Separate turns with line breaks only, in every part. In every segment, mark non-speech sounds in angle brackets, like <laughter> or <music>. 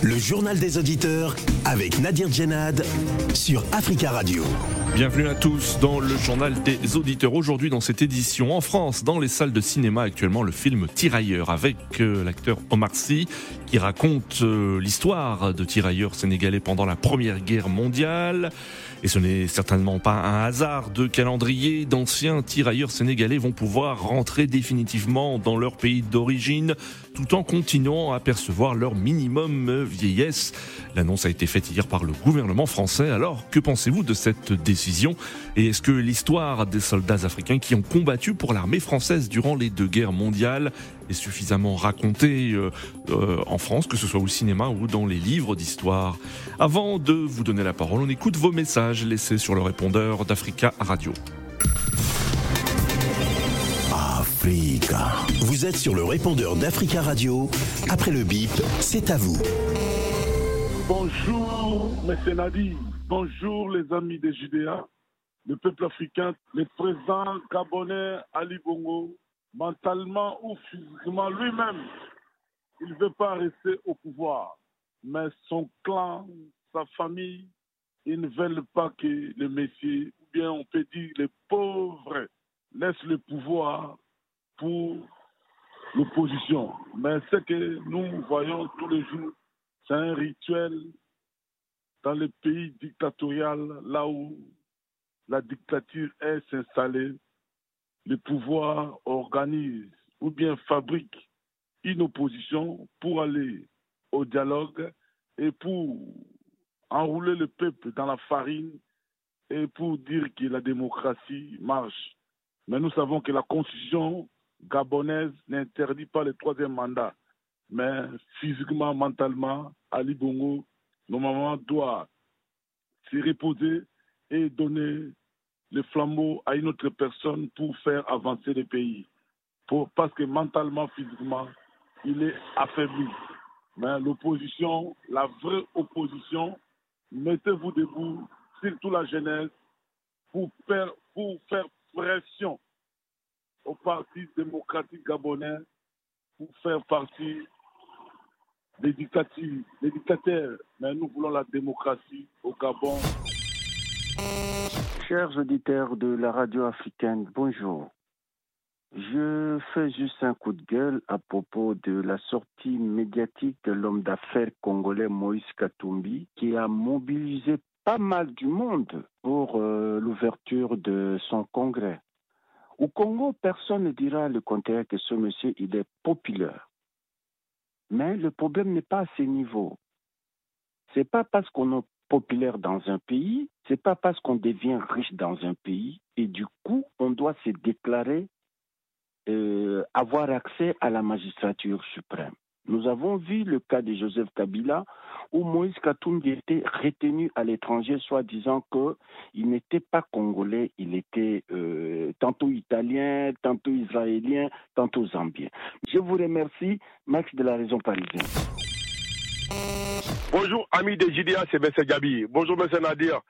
Le journal des auditeurs avec Nadir Djenad sur Africa Radio.
Bienvenue à tous dans le journal des auditeurs. Aujourd'hui dans cette édition, en France, dans les salles de cinéma actuellement, le film Tirailleurs avec euh, l'acteur Omar Sy qui raconte euh, l'histoire de tirailleurs sénégalais pendant la Première Guerre mondiale. Et ce n'est certainement pas un hasard de calendrier. D'anciens tirailleurs sénégalais vont pouvoir rentrer définitivement dans leur pays d'origine tout en continuant à percevoir leur minimum vieillesse. L'annonce a été faite hier par le gouvernement français. Alors, que pensez-vous de cette décision? Et est-ce que l'histoire des soldats africains qui ont combattu pour l'armée française durant les deux guerres mondiales est suffisamment racontée euh, euh, en France, que ce soit au cinéma ou dans les livres d'histoire? Avant de vous donner la parole, on écoute vos messages laissés sur le répondeur d'Africa Radio.
Vous êtes sur le répondeur d'Africa Radio. Après le bip, c'est à vous.
Bonjour, M. Nadi. Bonjour, les amis des Judéa, le peuple africain, le président gabonais Ali Bongo, mentalement ou physiquement lui-même, il ne veut pas rester au pouvoir. Mais son clan, sa famille, ils ne veulent pas que le Messie, ou bien on peut dire les pauvres, laissent le pouvoir pour l'opposition. Mais ce que nous voyons tous les jours, c'est un rituel dans les pays dictatoriaux, là où la dictature est installée, le pouvoir organise ou bien fabrique une opposition pour aller au dialogue et pour enrouler le peuple dans la farine et pour dire que la démocratie marche. Mais nous savons que la constitution gabonaise n'interdit pas le troisième mandat. Mais physiquement, mentalement, Ali Bongo, normalement, doit se reposer et donner le flambeau à une autre personne pour faire avancer le pays. Parce que mentalement, physiquement, il est affaibli. Mais l'opposition, la vraie opposition, mettez-vous debout, surtout la jeunesse, pour faire pression au Parti démocratique gabonais pour faire partie des des dictateurs. Mais nous voulons la démocratie au Gabon.
Chers auditeurs de la radio africaine, bonjour. Je fais juste un coup de gueule à propos de la sortie médiatique de l'homme d'affaires congolais Moïse Katumbi, qui a mobilisé pas mal du monde pour euh, l'ouverture de son congrès. Au Congo, personne ne dira le contraire que ce monsieur, il est populaire. Mais le problème n'est pas à ce niveau. C'est pas parce qu'on est populaire dans un pays, c'est pas parce qu'on devient riche dans un pays, et du coup, on doit se déclarer euh, avoir accès à la magistrature suprême. Nous avons vu le cas de Joseph Kabila où Moïse Katumbi était retenu à l'étranger, soit disant qu'il n'était pas congolais, il était euh, tantôt italien, tantôt israélien, tantôt zambien. Je vous remercie, Max de la Région parisienne.
Bonjour, amis de JDA, c'est M. Gabi. Bonjour, M. Nadir.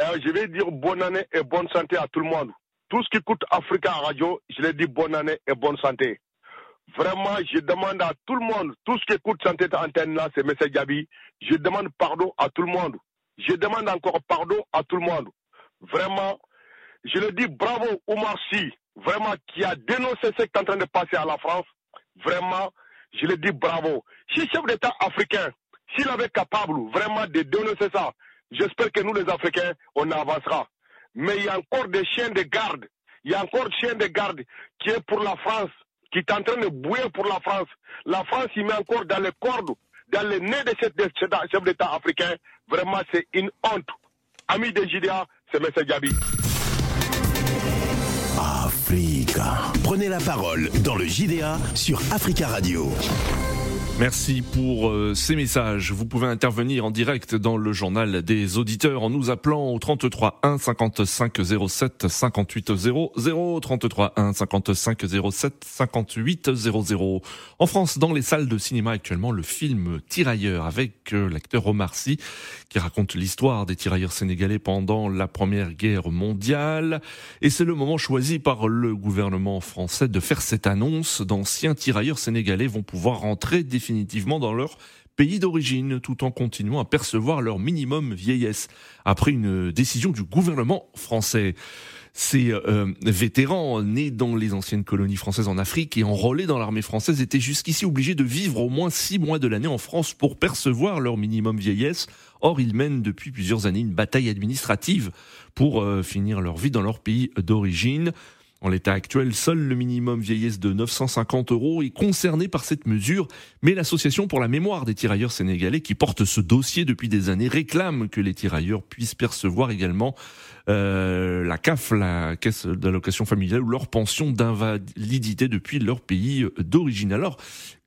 Euh, je vais dire bonne année et bonne santé à tout le monde. Tout ce qui coûte Africa Radio, je leur dis bonne année et bonne santé. Vraiment, je demande à tout le monde, tout ce qui écoute cette antenne-là, c'est M. Gabi, je demande pardon à tout le monde. Je demande encore pardon à tout le monde. Vraiment, je le dis bravo Omar Sy, vraiment, qui a dénoncé ce qui est en train de passer à la France. Vraiment, je le dis bravo. Si chef d'État africain, s'il avait capable vraiment de dénoncer ça, j'espère que nous les Africains, on avancera. Mais il y a encore des chiens de garde. Il y a encore des chiens de garde qui est pour la France qui est en train de bouillir pour la France. La France, il met encore dans les cordes, dans le nez de cet chef d'État africain. Vraiment, c'est une honte. Ami de JDA, c'est M. Gabi.
Africa. Prenez la parole dans le JDA sur Africa Radio.
Merci pour euh, ces messages. Vous pouvez intervenir en direct dans le journal des auditeurs en nous appelant au 33 1 55 07 58 00 33 1 55 07 58 00. En France, dans les salles de cinéma actuellement, le film Tirailleurs avec euh, l'acteur Omar Sy qui raconte l'histoire des tirailleurs sénégalais pendant la Première Guerre mondiale. Et c'est le moment choisi par le gouvernement français de faire cette annonce. D'anciens tirailleurs sénégalais vont pouvoir rentrer définitivement dans leur pays d'origine tout en continuant à percevoir leur minimum vieillesse après une décision du gouvernement français. Ces euh, vétérans nés dans les anciennes colonies françaises en Afrique et enrôlés dans l'armée française étaient jusqu'ici obligés de vivre au moins six mois de l'année en France pour percevoir leur minimum vieillesse. Or, ils mènent depuis plusieurs années une bataille administrative pour euh, finir leur vie dans leur pays d'origine. En l'état actuel, seul le minimum vieillesse de 950 euros est concerné par cette mesure, mais l'association pour la mémoire des tirailleurs sénégalais qui porte ce dossier depuis des années réclame que les tirailleurs puissent percevoir également euh, la CAF, la caisse d'allocation familiale ou leur pension d'invalidité depuis leur pays d'origine. Alors,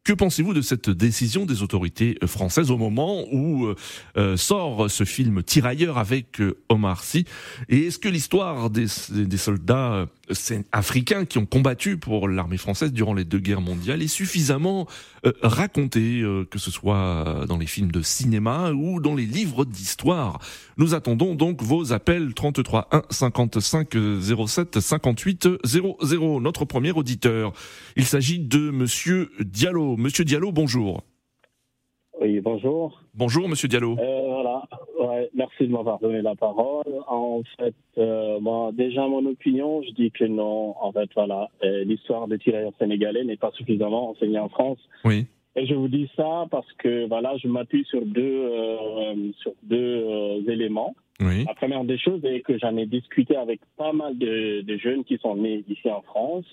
que pensez-vous de cette décision des autorités françaises au moment où euh, euh, sort ce film Tirailleur avec euh, Omar Sy? Et est-ce que l'histoire des, des, soldats africains qui ont combattu pour l'armée française durant les deux guerres mondiales est suffisamment racontée, que ce soit dans les films de cinéma ou dans les livres d'histoire? Nous attendons donc vos appels 33 1 55 07 58 00. Notre premier auditeur, il s'agit de Monsieur Diallo. Monsieur Diallo, bonjour.
Oui, bonjour.
Bonjour, Monsieur Diallo.
Euh, voilà, merci de m'avoir donné la parole. En fait, euh, déjà mon opinion, je dis que non. En fait, voilà, euh, l'histoire des tirailleurs sénégalais n'est pas suffisamment enseignée en France.
Oui.
Et je vous dis ça parce que voilà, je m'appuie sur deux sur deux éléments.
Oui.
La première des choses est que j'en ai discuté avec pas mal de, de jeunes qui sont nés ici en France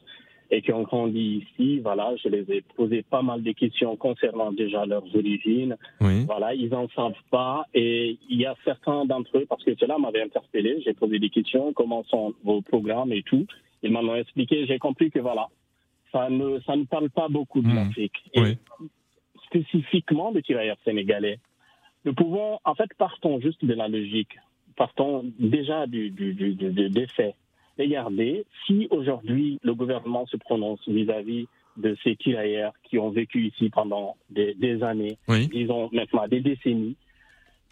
et qui ont grandi ici. Voilà, je les ai posé pas mal de questions concernant déjà leurs origines.
Oui.
Voilà, ils n'en savent pas et il y a certains d'entre eux, parce que cela m'avait interpellé, j'ai posé des questions, comment sont vos programmes et tout. Ils m'en ont expliqué, j'ai compris que voilà, ça ne, ça ne parle pas beaucoup de
Mmh.
l'Afrique.
Oui.
Spécifiquement des tirailleurs sénégalais. Nous pouvons, en fait, partons juste de la logique, partons déjà du, du, du, du- des faits. Regardez, si aujourd'hui le gouvernement se prononce vis-à-vis de ces tirailleurs qui ont vécu ici pendant des, des années,
Oui.
disons maintenant des décennies,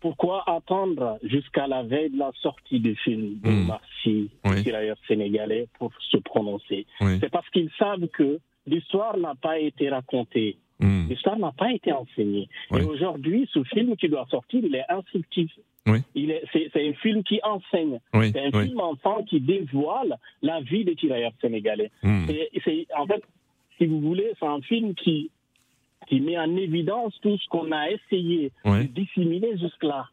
pourquoi attendre jusqu'à la veille de la sortie du film de
Hmm.
Marcy,
Oui.
tirailleurs sénégalais, pour se prononcer?
Oui.
C'est parce qu'ils savent que l'histoire n'a pas été racontée,
Mmh.
l'histoire n'a pas été enseignée.
Oui.
Et aujourd'hui, ce film qui doit sortir, il est instructif.
Oui.
Est, c'est, un film qui enseigne.
Oui.
C'est un film enfant qui dévoile la vie des tirailleurs sénégalais.
Mmh.
C'est, en fait, si vous voulez, c'est un film qui, qui met en évidence tout ce qu'on a essayé de dissimuler jusque-là.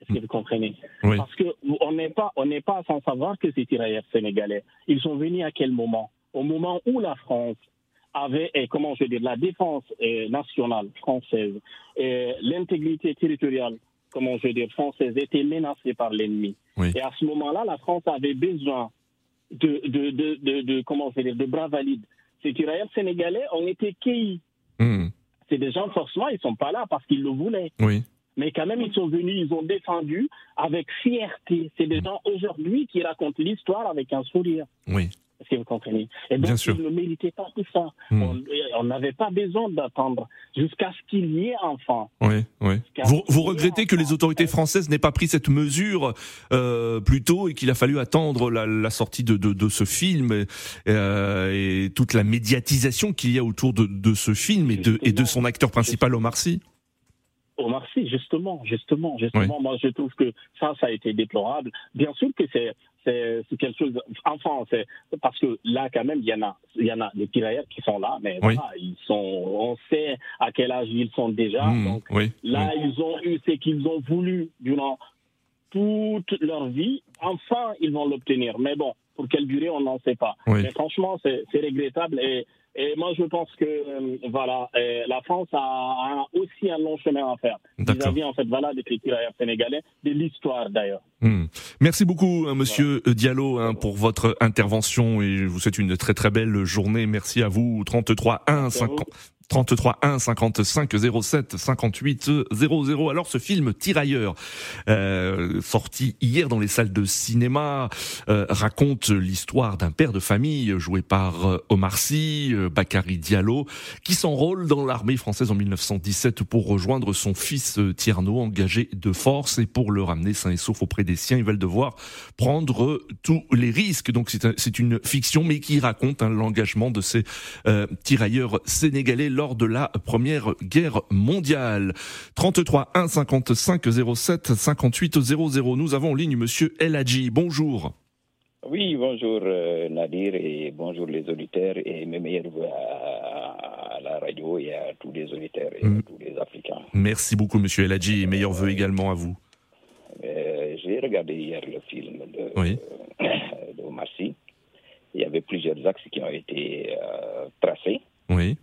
Est-ce que vous comprenez? Parce que on n'est pas, on pas sans savoir que ces tirailleurs sénégalais, ils sont venus à quel moment? Au moment où la France avait, et comment je dire, la défense euh, nationale française, et l'intégrité territoriale, comment je dire, française était menacée par l'ennemi.
Oui.
Et à ce moment-là, la France avait besoin de, de, de, de, de- comment je dire, de bras valides. Ces tirailleurs sénégalais ont été cueillis.
Mmh.
C'est des gens, forcément, ils sont pas là parce qu'ils le voulaient.
Oui.
Mais quand même, ils sont venus, ils ont défendu avec fierté. C'est des gens aujourd'hui qui racontent l'histoire avec un sourire.
Oui.
Est-ce que vous comprenez Et donc,
Bien sûr.
ils ne méritaient pas tout ça.
Hmm.
On- On n'avait pas besoin d'attendre jusqu'à ce qu'il y ait enfin.
Oui, oui. Vous, vous regrettez que les autorités françaises n'aient pas pris cette mesure euh, plus tôt et qu'il a fallu attendre la, la sortie de, de, de ce film et, euh, et toute la médiatisation qu'il y a autour de, de ce film et de, et de son acteur principal Omar Sy
Omar Sy, justement, justement, justement. Moi, je trouve que ça, ça a été déplorable. Bien sûr que c'est c'est quelque chose. Enfin, c'est parce que là, quand même, il y en a, il y en a des tirailleurs qui sont là, mais
Oui.
voilà, ils sont. On sait à quel âge ils sont déjà.
Mmh,
donc
oui,
là, ils ont eu ce qu'ils ont voulu durant toute leur vie. Enfin, ils vont l'obtenir. Mais bon, pour quelle durée, on n'en sait pas. Mais franchement, c'est c'est regrettable. Et, et moi, je pense que euh, voilà, euh, la France a, a aussi un long chemin à faire
D'accord.
vis-à-vis en fait voilà des tirailleurs sénégalais, de l'histoire d'ailleurs.
Hmm. Merci beaucoup, hein, Monsieur Diallo, hein, pour votre intervention et je vous souhaite une très très belle journée. Merci à vous. 33 1
Merci à vous.
50. 33 1 55 07 58 00. Alors ce film Tirailleur, euh, sorti hier dans les salles de cinéma, euh, raconte l'histoire d'un père de famille joué par euh, Omar Sy, euh, Bakary Diallo, qui s'enrôle dans l'armée française en 1917 pour rejoindre son fils euh, Tierno, engagé de force, et pour le ramener sain et sauf auprès des siens, ils veulent devoir prendre tous les risques. Donc c'est un- une fiction, mais qui raconte hein, l'engagement de ces euh, tirailleurs sénégalais. Lors de la Première Guerre mondiale. 33 1 55 07 58 00. Nous avons en ligne Monsieur El Hadji. Bonjour.
Oui, bonjour euh, Nadir et bonjour les auditeurs et mes meilleurs voeux à, la radio et à tous les auditeurs et à mm. tous les Africains.
Merci beaucoup Monsieur El Hadji et meilleurs voeux également à vous.
Euh, j'ai regardé hier le film de,
oui. <coughs>
de Il y avait plusieurs axes qui ont été euh, tracés.
Oui.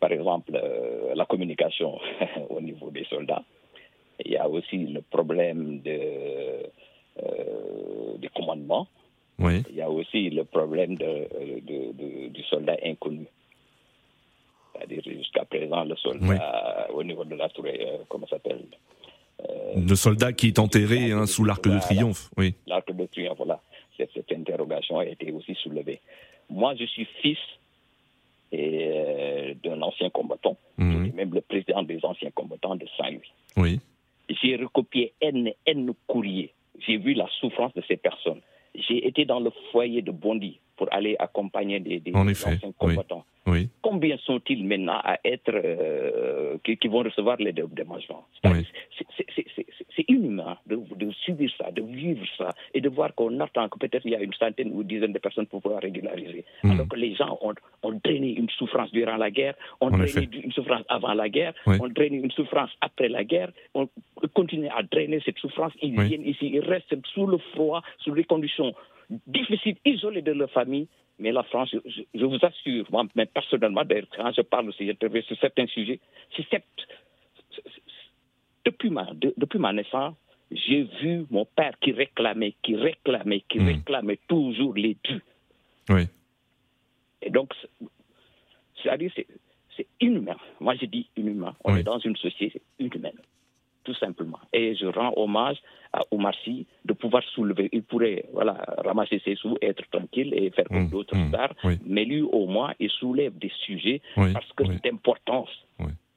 Par exemple, la communication <laughs> au niveau des soldats. Il y a aussi le problème de euh, du commandement.
Oui.
Il y a aussi le problème de, du soldat inconnu. C'est-à-dire jusqu'à présent, le soldat au niveau de la tour, euh, comment s'appelle
euh, Le soldat qui est enterré hein, sous l'arc de triomphe. Oui.
L'arc de triomphe, voilà. Cette, interrogation a été aussi soulevée. Moi, je suis fils d'un ancien combattant,
mhm.
même le président des anciens combattants de Saint-Louis.
Oui.
J'ai recopié N, N courriers j'ai vu la souffrance de ces personnes. J'ai été dans le foyer de Bondy pour aller accompagner des, des anciens combattants.
Oui.
Combien sont-ils maintenant à être euh, qui, vont recevoir les dédommagements
oui.
C'est inhumain de, de, subir ça, de vivre ça et de voir qu'on attend que peut-être il y a une centaine ou une dizaine de personnes pour pouvoir régulariser.
Hmm.
Alors que les gens ont, ont, drainé une souffrance durant la guerre, ont drainé une souffrance avant la guerre, ont drainé une souffrance après la guerre, ont continué à drainer cette souffrance. Ils viennent ici, ils restent sous le froid, sous des conditions difficiles, isolés de leur famille. Mais la France, je, vous assure, moi, personnellement, quand je parle aussi, j'interviens sur certains sujets, c'est depuis ma, depuis ma naissance, j'ai vu mon père qui réclamait, qui réclamait, qui hmm. réclamait toujours les dus.
Oui.
Et donc, c'est-à-dire, c'est inhumain. Moi, je dis inhumain. On est dans une société inhumaine tout simplement. Et je rends hommage à Omar Sy de pouvoir soulever. Il pourrait voilà, ramasser ses sous, être tranquille et faire comme mmh, d'autres
mmh,
stars, mais lui, au moins, il soulève des sujets parce que c'est d'importance.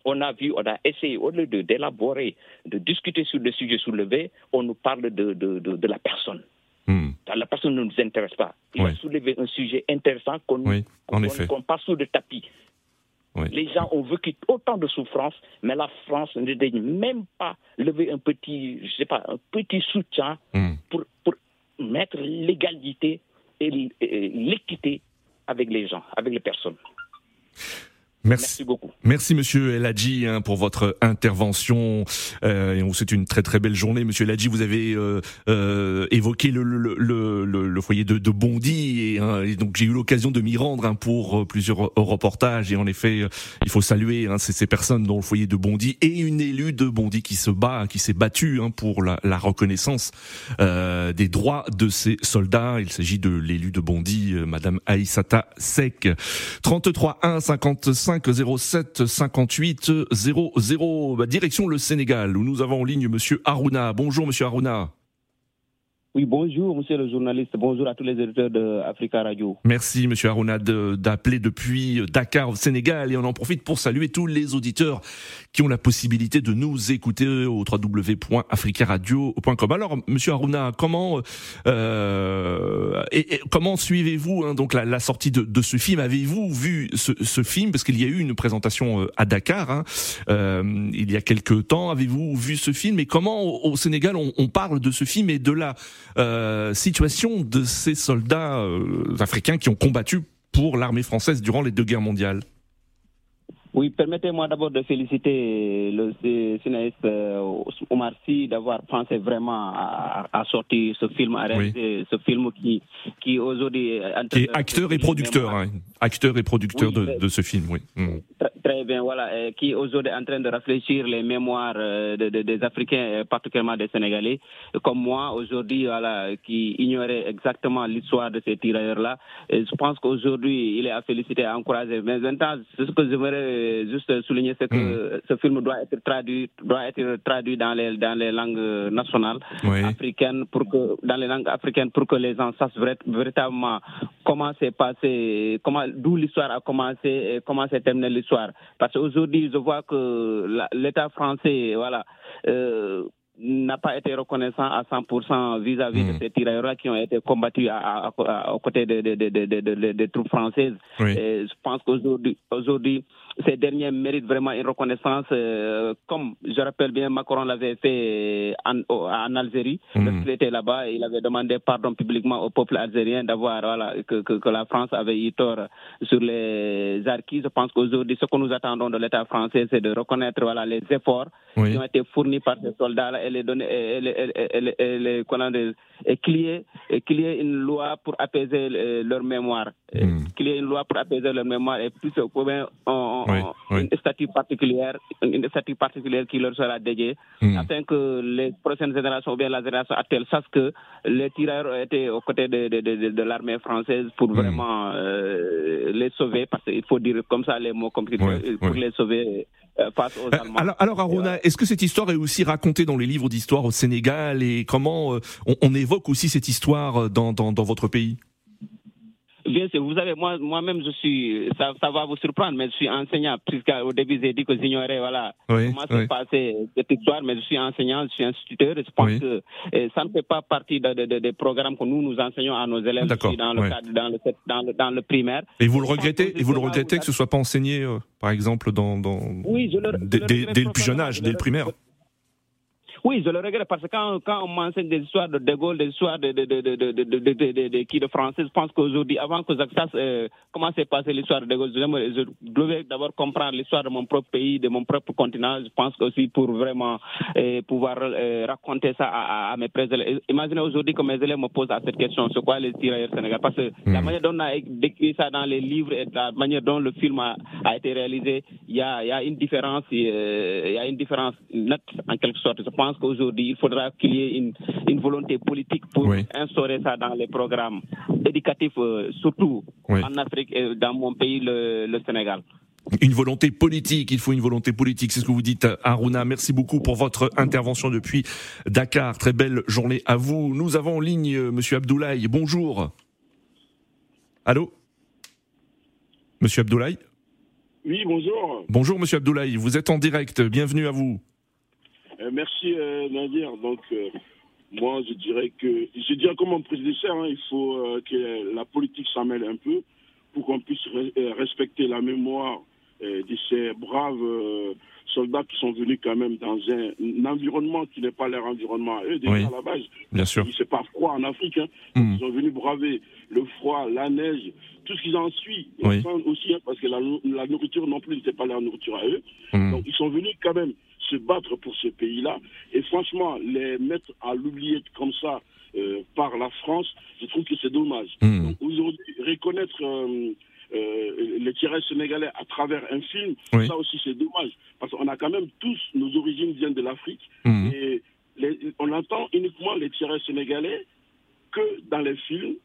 On a vu, on a essayé, au lieu d'élaborer, de, discuter sur le sujet soulevé, on nous parle de, de, de, la personne.
Mmh.
La personne ne nous intéresse pas. Il a soulevé un sujet intéressant qu'on qu passe sous le tapis. Les gens ont vécu autant de souffrances, mais la France ne daigne même pas lever un petit, je sais pas, un petit soutien
hmm.
pour, pour mettre l'égalité et l'équité avec les gens, avec les personnes. Merci, beaucoup.
Merci Monsieur Eladji hein, pour votre intervention. Euh, c'est une très très belle journée, Monsieur Eladji. Vous avez euh, euh, évoqué le, le, le, le, foyer de, de Bondy hein, et, donc j'ai eu l'occasion de m'y rendre hein, pour euh, plusieurs reportages et en effet euh, il faut saluer hein, ces, ces, personnes dans le foyer de Bondy et une élue de Bondy qui se bat, qui s'est battue hein, pour la, la reconnaissance euh, des droits de ces soldats. Il s'agit de l'élu de Bondy, Madame Aïsata Sek. 33 1 55 07 58 00. direction le Sénégal où nous avons en ligne Monsieur Aruna. Bonjour Monsieur Aruna.
Oui, bonjour, monsieur le journaliste. Bonjour à tous les éditeurs de Africa Radio.
Merci, monsieur Aruna, d'appeler depuis Dakar au Sénégal. Et on en profite pour saluer tous les auditeurs qui ont la possibilité de nous écouter au www.africaradio.com. Alors, monsieur Aruna, comment, euh, et, comment suivez-vous hein, donc la, sortie de, ce film? Avez-vous vu ce, ce film? Parce qu'il y a eu une présentation euh, à Dakar hein, euh, il y a quelques temps. Avez-vous vu ce film? Et comment au, Sénégal on, on parle de ce film et de la euh, situation de ces soldats euh, africains qui ont combattu pour l'armée française durant les deux guerres mondiales
oui, permettez-moi d'abord de féliciter le cinéaste euh, Omar Sy d'avoir pensé vraiment à, sortir ce film, à réaliser ce film qui, qui aujourd'hui
est acteur et producteur, hein. acteur et producteur de, de, ce film, oui.
Très, bien, voilà, qui aujourd'hui est en train de réfléchir les mémoires euh, de, des Africains, particulièrement des Sénégalais, comme moi aujourd'hui, voilà, qui ignorait exactement l'histoire de ces tirailleurs-là. Je pense qu'aujourd'hui, il est à féliciter, à encourager. Mais maintenant, c'est ce que j'aimerais juste souligner, c'est que mm. ce film doit être traduit, doit être traduit dans les dans les langues nationales africaines pour que dans les langues africaines pour que les gens sachent véritablement comment s'est passé, comment d'où l'histoire a commencé et comment s'est terminée l'histoire. Parce qu'aujourd'hui, je vois que l'État français, voilà. Euh, n'a pas été reconnaissant à 100% vis-à-vis de hmm. ces tirailleurs qui ont été combattus à, à, aux côtés des de, de, de, troupes françaises.
Et
je pense qu'aujourd'hui, aujourd'hui, ces derniers méritent vraiment une reconnaissance, comme je rappelle bien, Macron l'avait fait en, en Algérie, mmh. il était là-bas, il avait demandé pardon publiquement au peuple algérien d'avoir voilà que, que, que, la France avait eu tort sur les arquis. Je pense qu'aujourd'hui, ce que nous attendons de l'État français, c'est de reconnaître voilà les efforts oui. qui ont été fournis par ces soldats-là et les donner, et, et, et, qu'il y, ait une loi pour apaiser leur mémoire, mmh. qu'il y ait une loi pour apaiser leur mémoire et plus on, on, oui, oui. une statut particulière, une particulière qui leur sera dédiée, mmh. afin que les prochaines générations ou bien la génération actuelle sachent que les ont été aux côtés de, de, de, de l'armée française pour mmh. vraiment euh, les sauver, parce qu'il faut dire comme ça les mots compliqués, pour les sauver euh, face aux Allemands.
Alors, alors Aruna, est-ce que cette histoire est aussi racontée dans les livres d'histoire au Sénégal et comment euh, on, on, évoque aussi cette histoire dans, dans, dans votre pays?
Bien sûr, vous savez, moi, moi-même, je suis, ça, ça va vous surprendre, mais je suis enseignant, puisqu'au début, j'ai dit que j'ignorais, voilà,
oui,
comment
oui.
s'est passée cette histoire, mais je suis enseignant, je suis instituteur, et je pense oui. que et ça ne fait pas partie des de, de, de programmes que nous, nous enseignons à nos élèves dans le cadre, dans le, dans le, dans le primaire.
Et vous le regrettez, et vous le regrettez que ce soit pas enseigné, euh, par exemple, dans, dans,
oui, je le,
dès,
je le
dès le plus jeune âge, dès le primaire?
Oui, je le regrette parce que quand, on m'enseigne des histoires de De Gaulle, des histoires de, de, de, de, qui de français, je pense qu'aujourd'hui, avant que je sache euh, comment s'est passée l'histoire de De Gaulle, je, devais d'abord comprendre l'histoire de mon propre pays, de mon propre continent. Je pense aussi pour vraiment euh, pouvoir euh, raconter ça à, à, à mes élèves. Imaginez aujourd'hui que mes élèves me posent cette question, c'est quoi les tirailleurs sénégal Parce que la hmm. manière dont on a décrit ça dans les livres et la manière dont le film a, été réalisé, il y a, une différence, euh, il y a une différence nette en quelque sorte. Je pense qu'aujourd'hui, il faudra qu'il y ait une, une, volonté politique pour
oui.
instaurer ça dans les programmes éducatifs, euh, surtout
oui.
en Afrique et dans mon pays, le, le, Sénégal.
Une volonté politique, il faut une volonté politique, c'est ce que vous dites Aruna. Merci beaucoup pour votre intervention depuis Dakar. Très belle journée à vous. Nous avons en ligne euh, Monsieur Abdoulaye. Bonjour. Allô? Monsieur Abdoulaye?
Oui, bonjour.
Bonjour Monsieur Abdoulaye, vous êtes en direct, bienvenue à vous.
Euh, merci euh, Nadir. Donc euh, moi je dirais que je dirais comme mon prédécesseur, hein, il faut que la politique s'en mêle un peu pour qu'on puisse re respecter la mémoire de ces braves soldats qui sont venus quand même dans un, un environnement qui n'est pas leur environnement à eux déjà
oui,
à la base.
Bien sûr.
C'est pas froid en Afrique. Hein.
Mm.
Ils sont venus braver le froid, la neige, tout ce qui en suit.
Oui.
aussi hein, parce que la, la nourriture non plus n'était pas leur nourriture à eux.
Mm.
Donc ils sont venus quand même se battre pour ce pays-là. Et franchement, les mettre à l'oubliette comme ça euh, par la France, je trouve que c'est dommage.
Mm.
Donc aujourd'hui, reconnaître euh, euh, les tireurs sénégalais à travers un film,
oui.
ça aussi c'est dommage. Parce qu'on a quand même tous, nos origines viennent de l'Afrique.
Mm.
Et les, on entend uniquement les tireurs sénégalais que dans les films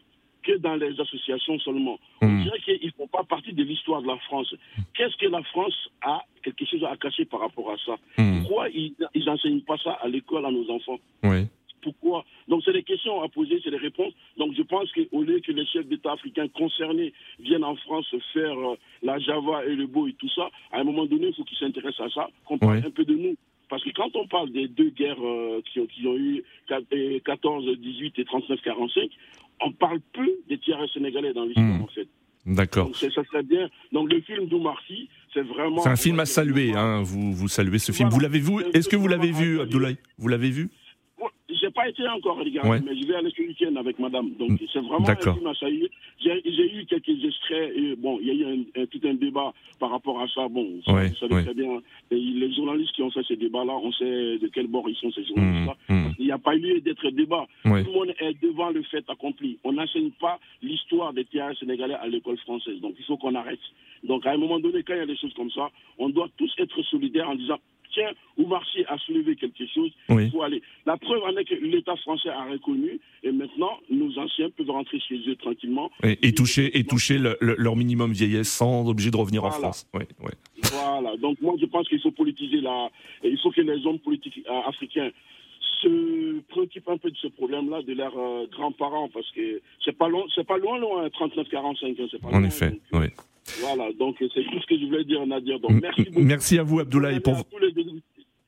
que dans les associations seulement.
Mmh.
On dirait qu'ils ne font pas partie de l'histoire de la France. Qu'est-ce que la France a quelque chose à cacher par rapport à ça?
Mmh.
Pourquoi ils n'enseignent pas ça à l'école à nos enfants?
Oui.
Pourquoi? Donc c'est des questions à poser, c'est des réponses. Donc je pense qu'au lieu que les chefs d'État africains concernés viennent en France faire euh, la Java et le beau et tout ça, à un moment donné, il faut qu'ils s'intéressent à ça, qu'on parle
oui.
un peu de nous. Parce que quand on parle des deux guerres euh, qui, ont, qui, ont, eu 14, 18 et 39, 45, on parle peu des tiers sénégalais dans l'histoire, mmh. en fait.
D'accord.
Ça serait bien. Donc le film d'Oumarcy, c'est vraiment.
C'est un film à saluer, hein. Vous, vous saluez ce film. Vous l'avez vu Est-ce que vous l'avez vu, Abdoulaye? Vous l'avez vu?
J'ai pas été encore regarder,
ouais.
mais je vais aller ce week-end avec madame. Donc c'est vraiment
un
film à. J'ai eu quelques extraits, et bon, il y a eu un, un, tout un débat par rapport à ça. Bon,
ouais,
vous savez
ouais.
très bien. Et les journalistes qui ont fait ces débats-là, on sait de quel bord ils sont ces journalistes-là.
Mmh, mmh.
Il n'y a pas lieu d'être débat. Tout le monde est devant le fait accompli. On n'enseigne pas l'histoire des théâtres sénégalais à l'école française. Donc il faut qu'on arrête. Donc à un moment donné, quand il y a des choses comme ça, on doit tous être solidaires en disant tiens, Oumarcy a soulevé quelque chose,
oui.
il faut aller. La preuve en est que l'État français a reconnu, et maintenant, nos anciens peuvent rentrer chez eux tranquillement.
Et, et toucher, et toucher le, le, leur minimum vieillesse sans obligé de revenir
voilà.
en France. Oui, oui.
Voilà, donc moi je pense qu'il faut politiser la... Il faut que les hommes politiques euh, africains se préoccupent un peu de ce problème-là, de leurs euh, grands-parents, parce que c'est pas c'est pas loin, loin, 39-45 ans, c'est pas
En
loin,
effet,
donc,
oui.
Voilà, donc c'est tout ce que je voulais dire, Nadir. Donc, merci beaucoup.
Merci à vous, Abdoulaye. Pour...
Les...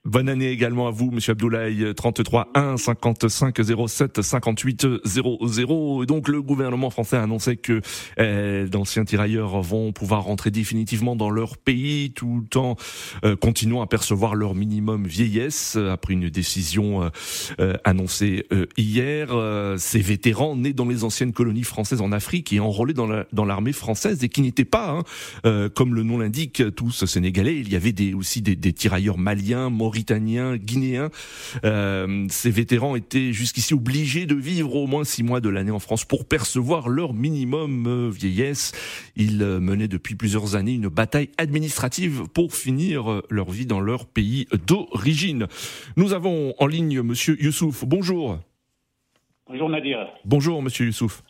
Bonne année également à vous, Monsieur Abdoulaye. 33 1 55 07 58 00. donc le gouvernement français a annoncé que euh, d'anciens tirailleurs vont pouvoir rentrer définitivement dans leur pays, tout en euh, continuant à percevoir leur minimum vieillesse après une décision euh, annoncée hier. ces vétérans nés dans les anciennes colonies françaises en Afrique et enrôlés dans l'armée française et qui n'étaient pas, hein, comme le nom l'indique, tous sénégalais. Il y avait des, aussi des, des tirailleurs maliens, mauritaniens, guinéens. Euh, ces vétérans étaient jusqu'ici obligés de vivre au moins six mois de l'année en France pour percevoir leur minimum euh, vieillesse. Ils euh, menaient depuis plusieurs années une bataille administrative pour finir leur vie dans leur pays d'origine. Nous avons en ligne Monsieur Youssouf. Bonjour.
Bonjour Nadir.
Bonjour Monsieur Youssouf.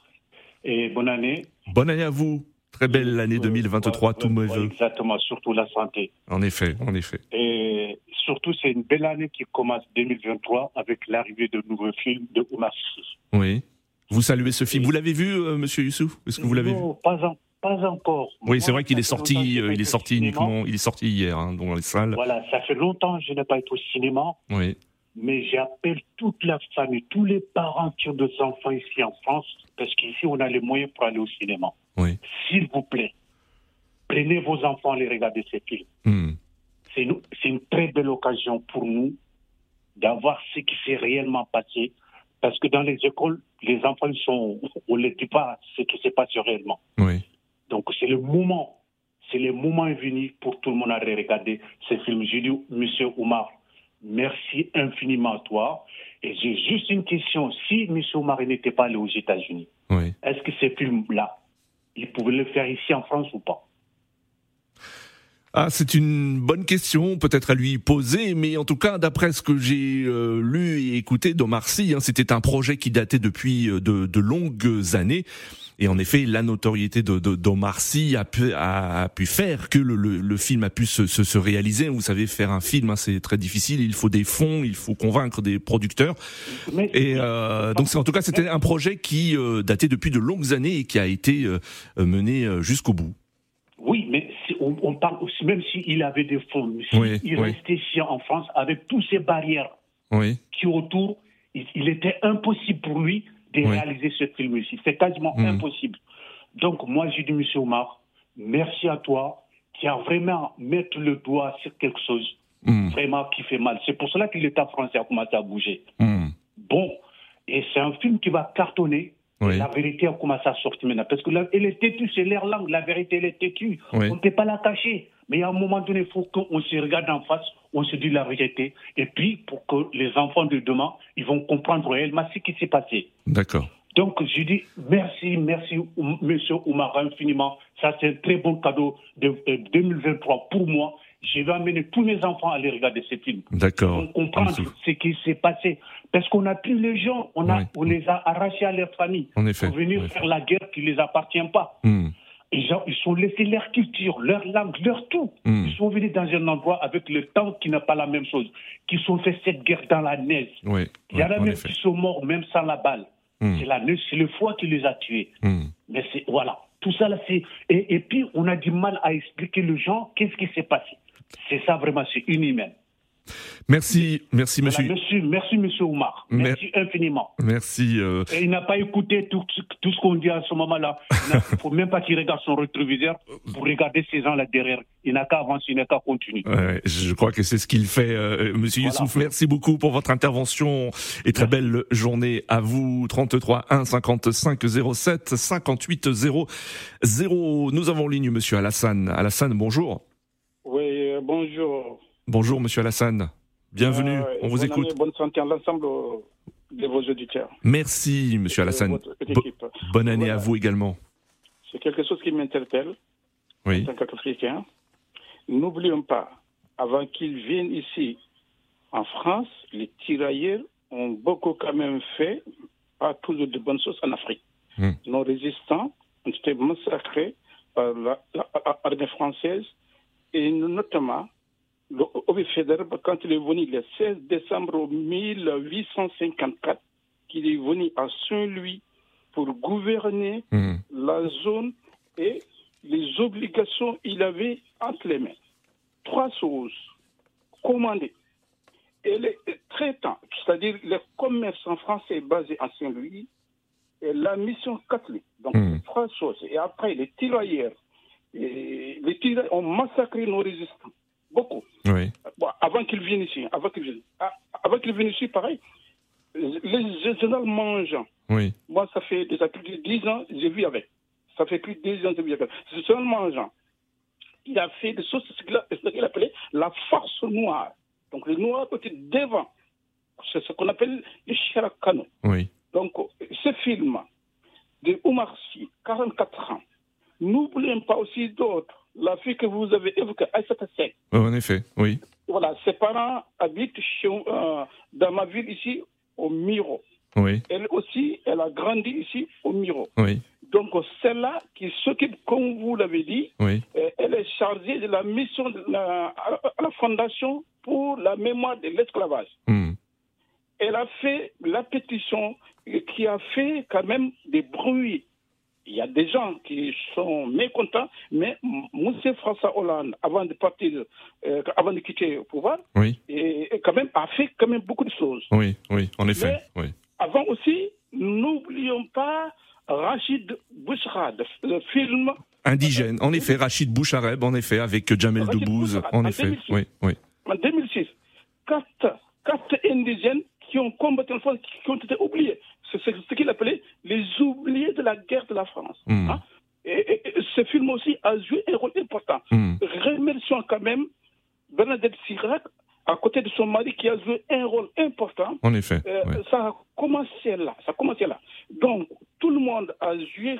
Et bonne année.
Bonne année à vous. Très belle année 2023, tous mes voeux.
Exactement, surtout la santé.
En effet, en effet.
Et surtout, c'est une belle année qui commence 2023 avec l'arrivée de nouveaux films de Oumar
Oui. Vous saluez ce film. Vous l'avez vu, euh, Monsieur Youssouf Est-ce que vous l'avez vu?
pas, pas encore.
Oui, c'est vrai qu'il est sorti. Euh, il est sorti uniquement. Il est sorti hier hein, dans les salles.
Voilà, ça fait longtemps que je n'ai pas été au cinéma.
Oui.
Mais j'appelle toute la famille, tous les parents qui ont des enfants ici en France, parce qu'ici on a les moyens pour aller au cinéma.
Oui.
S'il vous plaît, prenez vos enfants et regardez ces films.
Hmm.
C'est une, très belle occasion pour nous d'avoir ce qui s'est réellement passé. Parce que dans les écoles, les enfants sont, on ne les dit pas ce qui s'est passé réellement.
Oui.
Donc c'est le moment, c'est le moment venu pour tout le monde à regarder ces films. J'ai dit, Monsieur Oumar, merci infiniment à toi. Et j'ai juste une question. Si M. Oumar n'était pas allé aux États-Unis, est-ce que ces films-là, il pouvait le faire ici en France ou pas?
Ah, c'est une bonne question, peut-être à lui poser, mais en tout cas, d'après ce que j'ai euh, lu et écouté d'Omar Sy, hein, c'était un projet qui datait depuis euh, de, de, longues années. Et en effet, la notoriété de, d'Omar Sy a pu, a, pu faire que le, le, film a pu se, se, se, réaliser. Vous savez, faire un film, hein, c'est très difficile. Il faut des fonds, il faut convaincre des producteurs. et euh, donc, en tout cas, c'était un projet qui euh, datait depuis de longues années et qui a été mené jusqu'au bout.
Oui, mais on, parle aussi, même s'il avait des fonds, il restait ici en France avec toutes ces barrières qui autour, il, était impossible pour lui de réaliser ce film ici. C'est quasiment hmm. impossible. Donc, moi, j'ai dit, monsieur Omar, merci à toi qui a vraiment mis le doigt sur quelque chose hmm. vraiment qui fait mal. C'est pour cela que l'État français a commencé à bouger.
Hmm.
Bon, et c'est un film qui va cartonner. La vérité a commencé à sortir maintenant. Parce que elle est têtue, c'est l'air langue. La vérité, elle est têtue. On ne peut pas la cacher. Mais à un moment donné, il faut qu'on se regarde en face, on se dit la vérité. Et puis, pour que les enfants de demain, ils vont comprendre réellement ce qui s'est passé.
D'accord.
Donc, je dis merci, merci, monsieur Oumar, infiniment. Ça, c'est un très bon cadeau de 2023 euh, pour moi je vais amener tous mes enfants à aller regarder ces films.
D'accord.
Pour comprendre ce qui s'est passé. Parce qu'on a pris les gens, on, a, on les a arrachés à leur famille.
En effet.
Pour venir faire la guerre qui ne les appartient pas.
Hmm.
Ils, ont, ils sont laissés leur culture, leur langue, leur tout.
Hmm.
Ils sont venus dans un endroit avec le temps qui n'a pas la même chose. Qui sont fait cette guerre dans la neige.
Oui.
Il y en a même qui sont morts même sans la balle. Hmm. C'est la neige, c'est le foie qui les a tués. Mais c'est, voilà. Tout ça là, c'est. Et, et puis, on a du mal à expliquer aux gens qu'est-ce qui s'est passé. C'est ça vraiment, c'est inhumain.
Merci, merci monsieur.
merci, monsieur Oumar. Merci infiniment.
Merci. Euh...
Et il n'a pas écouté tout, tout ce qu'on dit à ce moment-là. Il ne faut même pas qu'il regarde son rétroviseur pour regarder ces gens là derrière. Il n'a qu'à avancer, il n'a qu'à continuer.
Ouais, je crois que c'est ce qu'il fait. Euh, monsieur Youssouf, merci beaucoup pour votre intervention et très belle journée à vous. 33 1 55 07 58 00. Nous avons en ligne monsieur Alassane. Alassane, bonjour.
Oui, euh, bonjour.
Bonjour, monsieur Alassane. Bienvenue, euh, on vous écoute.
bonne santé à l'ensemble de vos auditeurs.
Merci, monsieur Alassane. bonne année à vous également.
C'est quelque chose qui m'interpelle
oui.
en tant qu'Africain. N'oublions pas, avant qu'ils viennent ici en France, les tirailleurs ont beaucoup quand même fait, pas toujours de bonnes choses en Afrique.
Hmm.
Nos résistants ont été massacrés par l'armée française et notamment le quand il est venu le 16 décembre 1854, qu'il est venu à Saint-Louis pour gouverner
mmh.
la zone et les obligations qu'il avait entre les mains. Trois choses. Commander. Et les traitants, c'est-à-dire les commerçants français basés en Saint-Louis, et la mission catholique, donc hmm. trois choses. Et après, les tirailleurs, les tirailleurs ont massacré nos résistants. Beaucoup.
Oui.
avant qu'ils viennent ici. Avant qu'ils viennent, ah, avant qu'ils viennent ici, pareil. Les généraux mangeant.
Oui.
Moi, ça fait déjà plus de 10 ans, j'ai vu avec. Ça fait plus de 10 ans que j'ai vu avec. C'est seulement mangeant. Il a fait des choses, ce qu'il appelait la force noire. Donc, le noir côté devant. C'est ce qu'on appelle le Shirakano.
Oui.
Donc, ce film de Omar Sy, 44 ans, n'oublions pas aussi d'autres. La fille que vous avez évoquée, Aïssata Sek.
En effet, oui.
Voilà, ses parents habitent euh, dans ma ville ici, au Miro.
Oui.
Elle aussi, elle a grandi ici, au Miro.
Oui.
Donc, celle-là qui s'occupe, comme vous l'avez dit,
oui.
Euh, elle est chargée de la mission de la, à la Fondation pour la mémoire de l'esclavage.
Hmm.
Elle a fait la pétition qui a fait quand même des bruits. Il y a des gens qui sont mécontents, mais M. François Hollande, avant de partir, euh, avant de quitter le pouvoir,
oui.
et, quand même a fait quand même beaucoup de choses.
Oui, oui, en effet. oui.
Avant aussi, n'oublions pas Rachid Bouchrad, le film
indigène. En effet, Rachid Bouchareb, en effet, avec Jamel Debbouze, en, effet. Oui, oui.
En 2006, quatre, quatre indigènes qui ont combattu en France, qui ont été oubliés. C'est ce qu'il appelait les oubliés de la guerre de la France.
Hmm.
Hein? et, ce film aussi a joué un rôle important. Remercions quand même Bernadette Sirac, à côté de son mari, qui a joué un rôle important.
En effet.
Euh, ça a commencé là. Ça a commencé là. Donc, tout le monde a joué,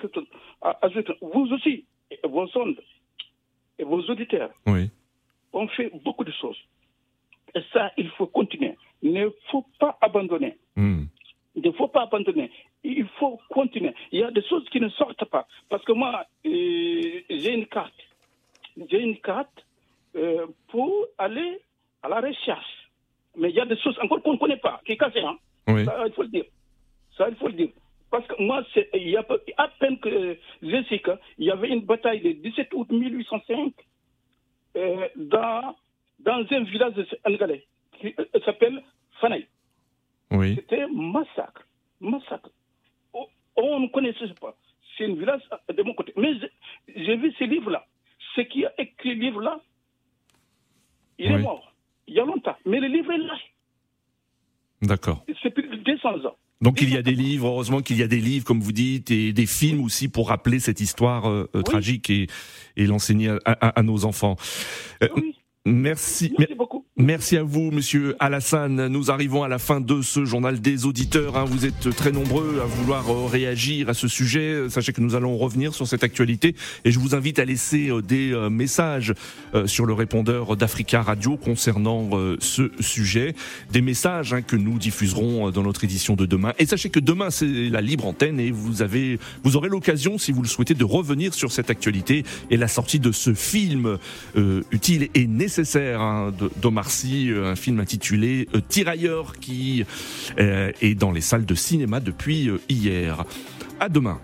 a, joué vous aussi, vos sondes et vos auditeurs
oui.
ont fait beaucoup de choses. Et ça, il faut continuer. Il ne faut pas abandonner.
Hmm.
Il ne faut pas abandonner. Il faut continuer. Il y a des choses qui ne sortent pas. Parce que moi, euh, j'ai une carte. J'ai une carte euh, pour aller à la recherche. Mais il y a des choses encore qu'on ne connaît pas, qui est cassées. Hein. Ça, il faut le dire. Ça, il faut le dire. Parce que moi, il y a à peine que je sais qu'il y avait une bataille le 17 août 1805 euh, dans, dans un village sénégalais qui s'appelle Fanaï.
Oui.
C'était massacre. Massacre. Oh, on ne connaissait pas. C'est un village de mon côté. Mais j'ai vu ce livre-là. Ce qui a écrit ce livre-là, il est mort. Il y a longtemps. Mais le livre est là.
D'accord.
C'est plus de 200 ans.
Donc il y a des livres, heureusement qu'il y a des livres, comme vous dites, et des films aussi pour rappeler cette histoire euh, euh, tragique et, et l'enseigner à, nos enfants.
Euh, oui.
Merci.
Merci beaucoup.
Merci à vous, Monsieur Alassane. Nous arrivons à la fin de ce journal des auditeurs. Hein. Vous êtes très nombreux à vouloir euh, réagir à ce sujet. Sachez que nous allons revenir sur cette actualité et je vous invite à laisser euh, des euh, messages sur le répondeur d'Africa Radio concernant ce sujet. Des messages hein, que nous diffuserons dans notre édition de demain. Et sachez que demain c'est la libre antenne et vous avez, vous aurez l'occasion, si vous le souhaitez, de revenir sur cette actualité et la sortie de ce film utile et nécessaire hein, d'Omar euh, un film intitulé euh, Tirailleurs qui euh, est dans les salles de cinéma depuis hier. À demain.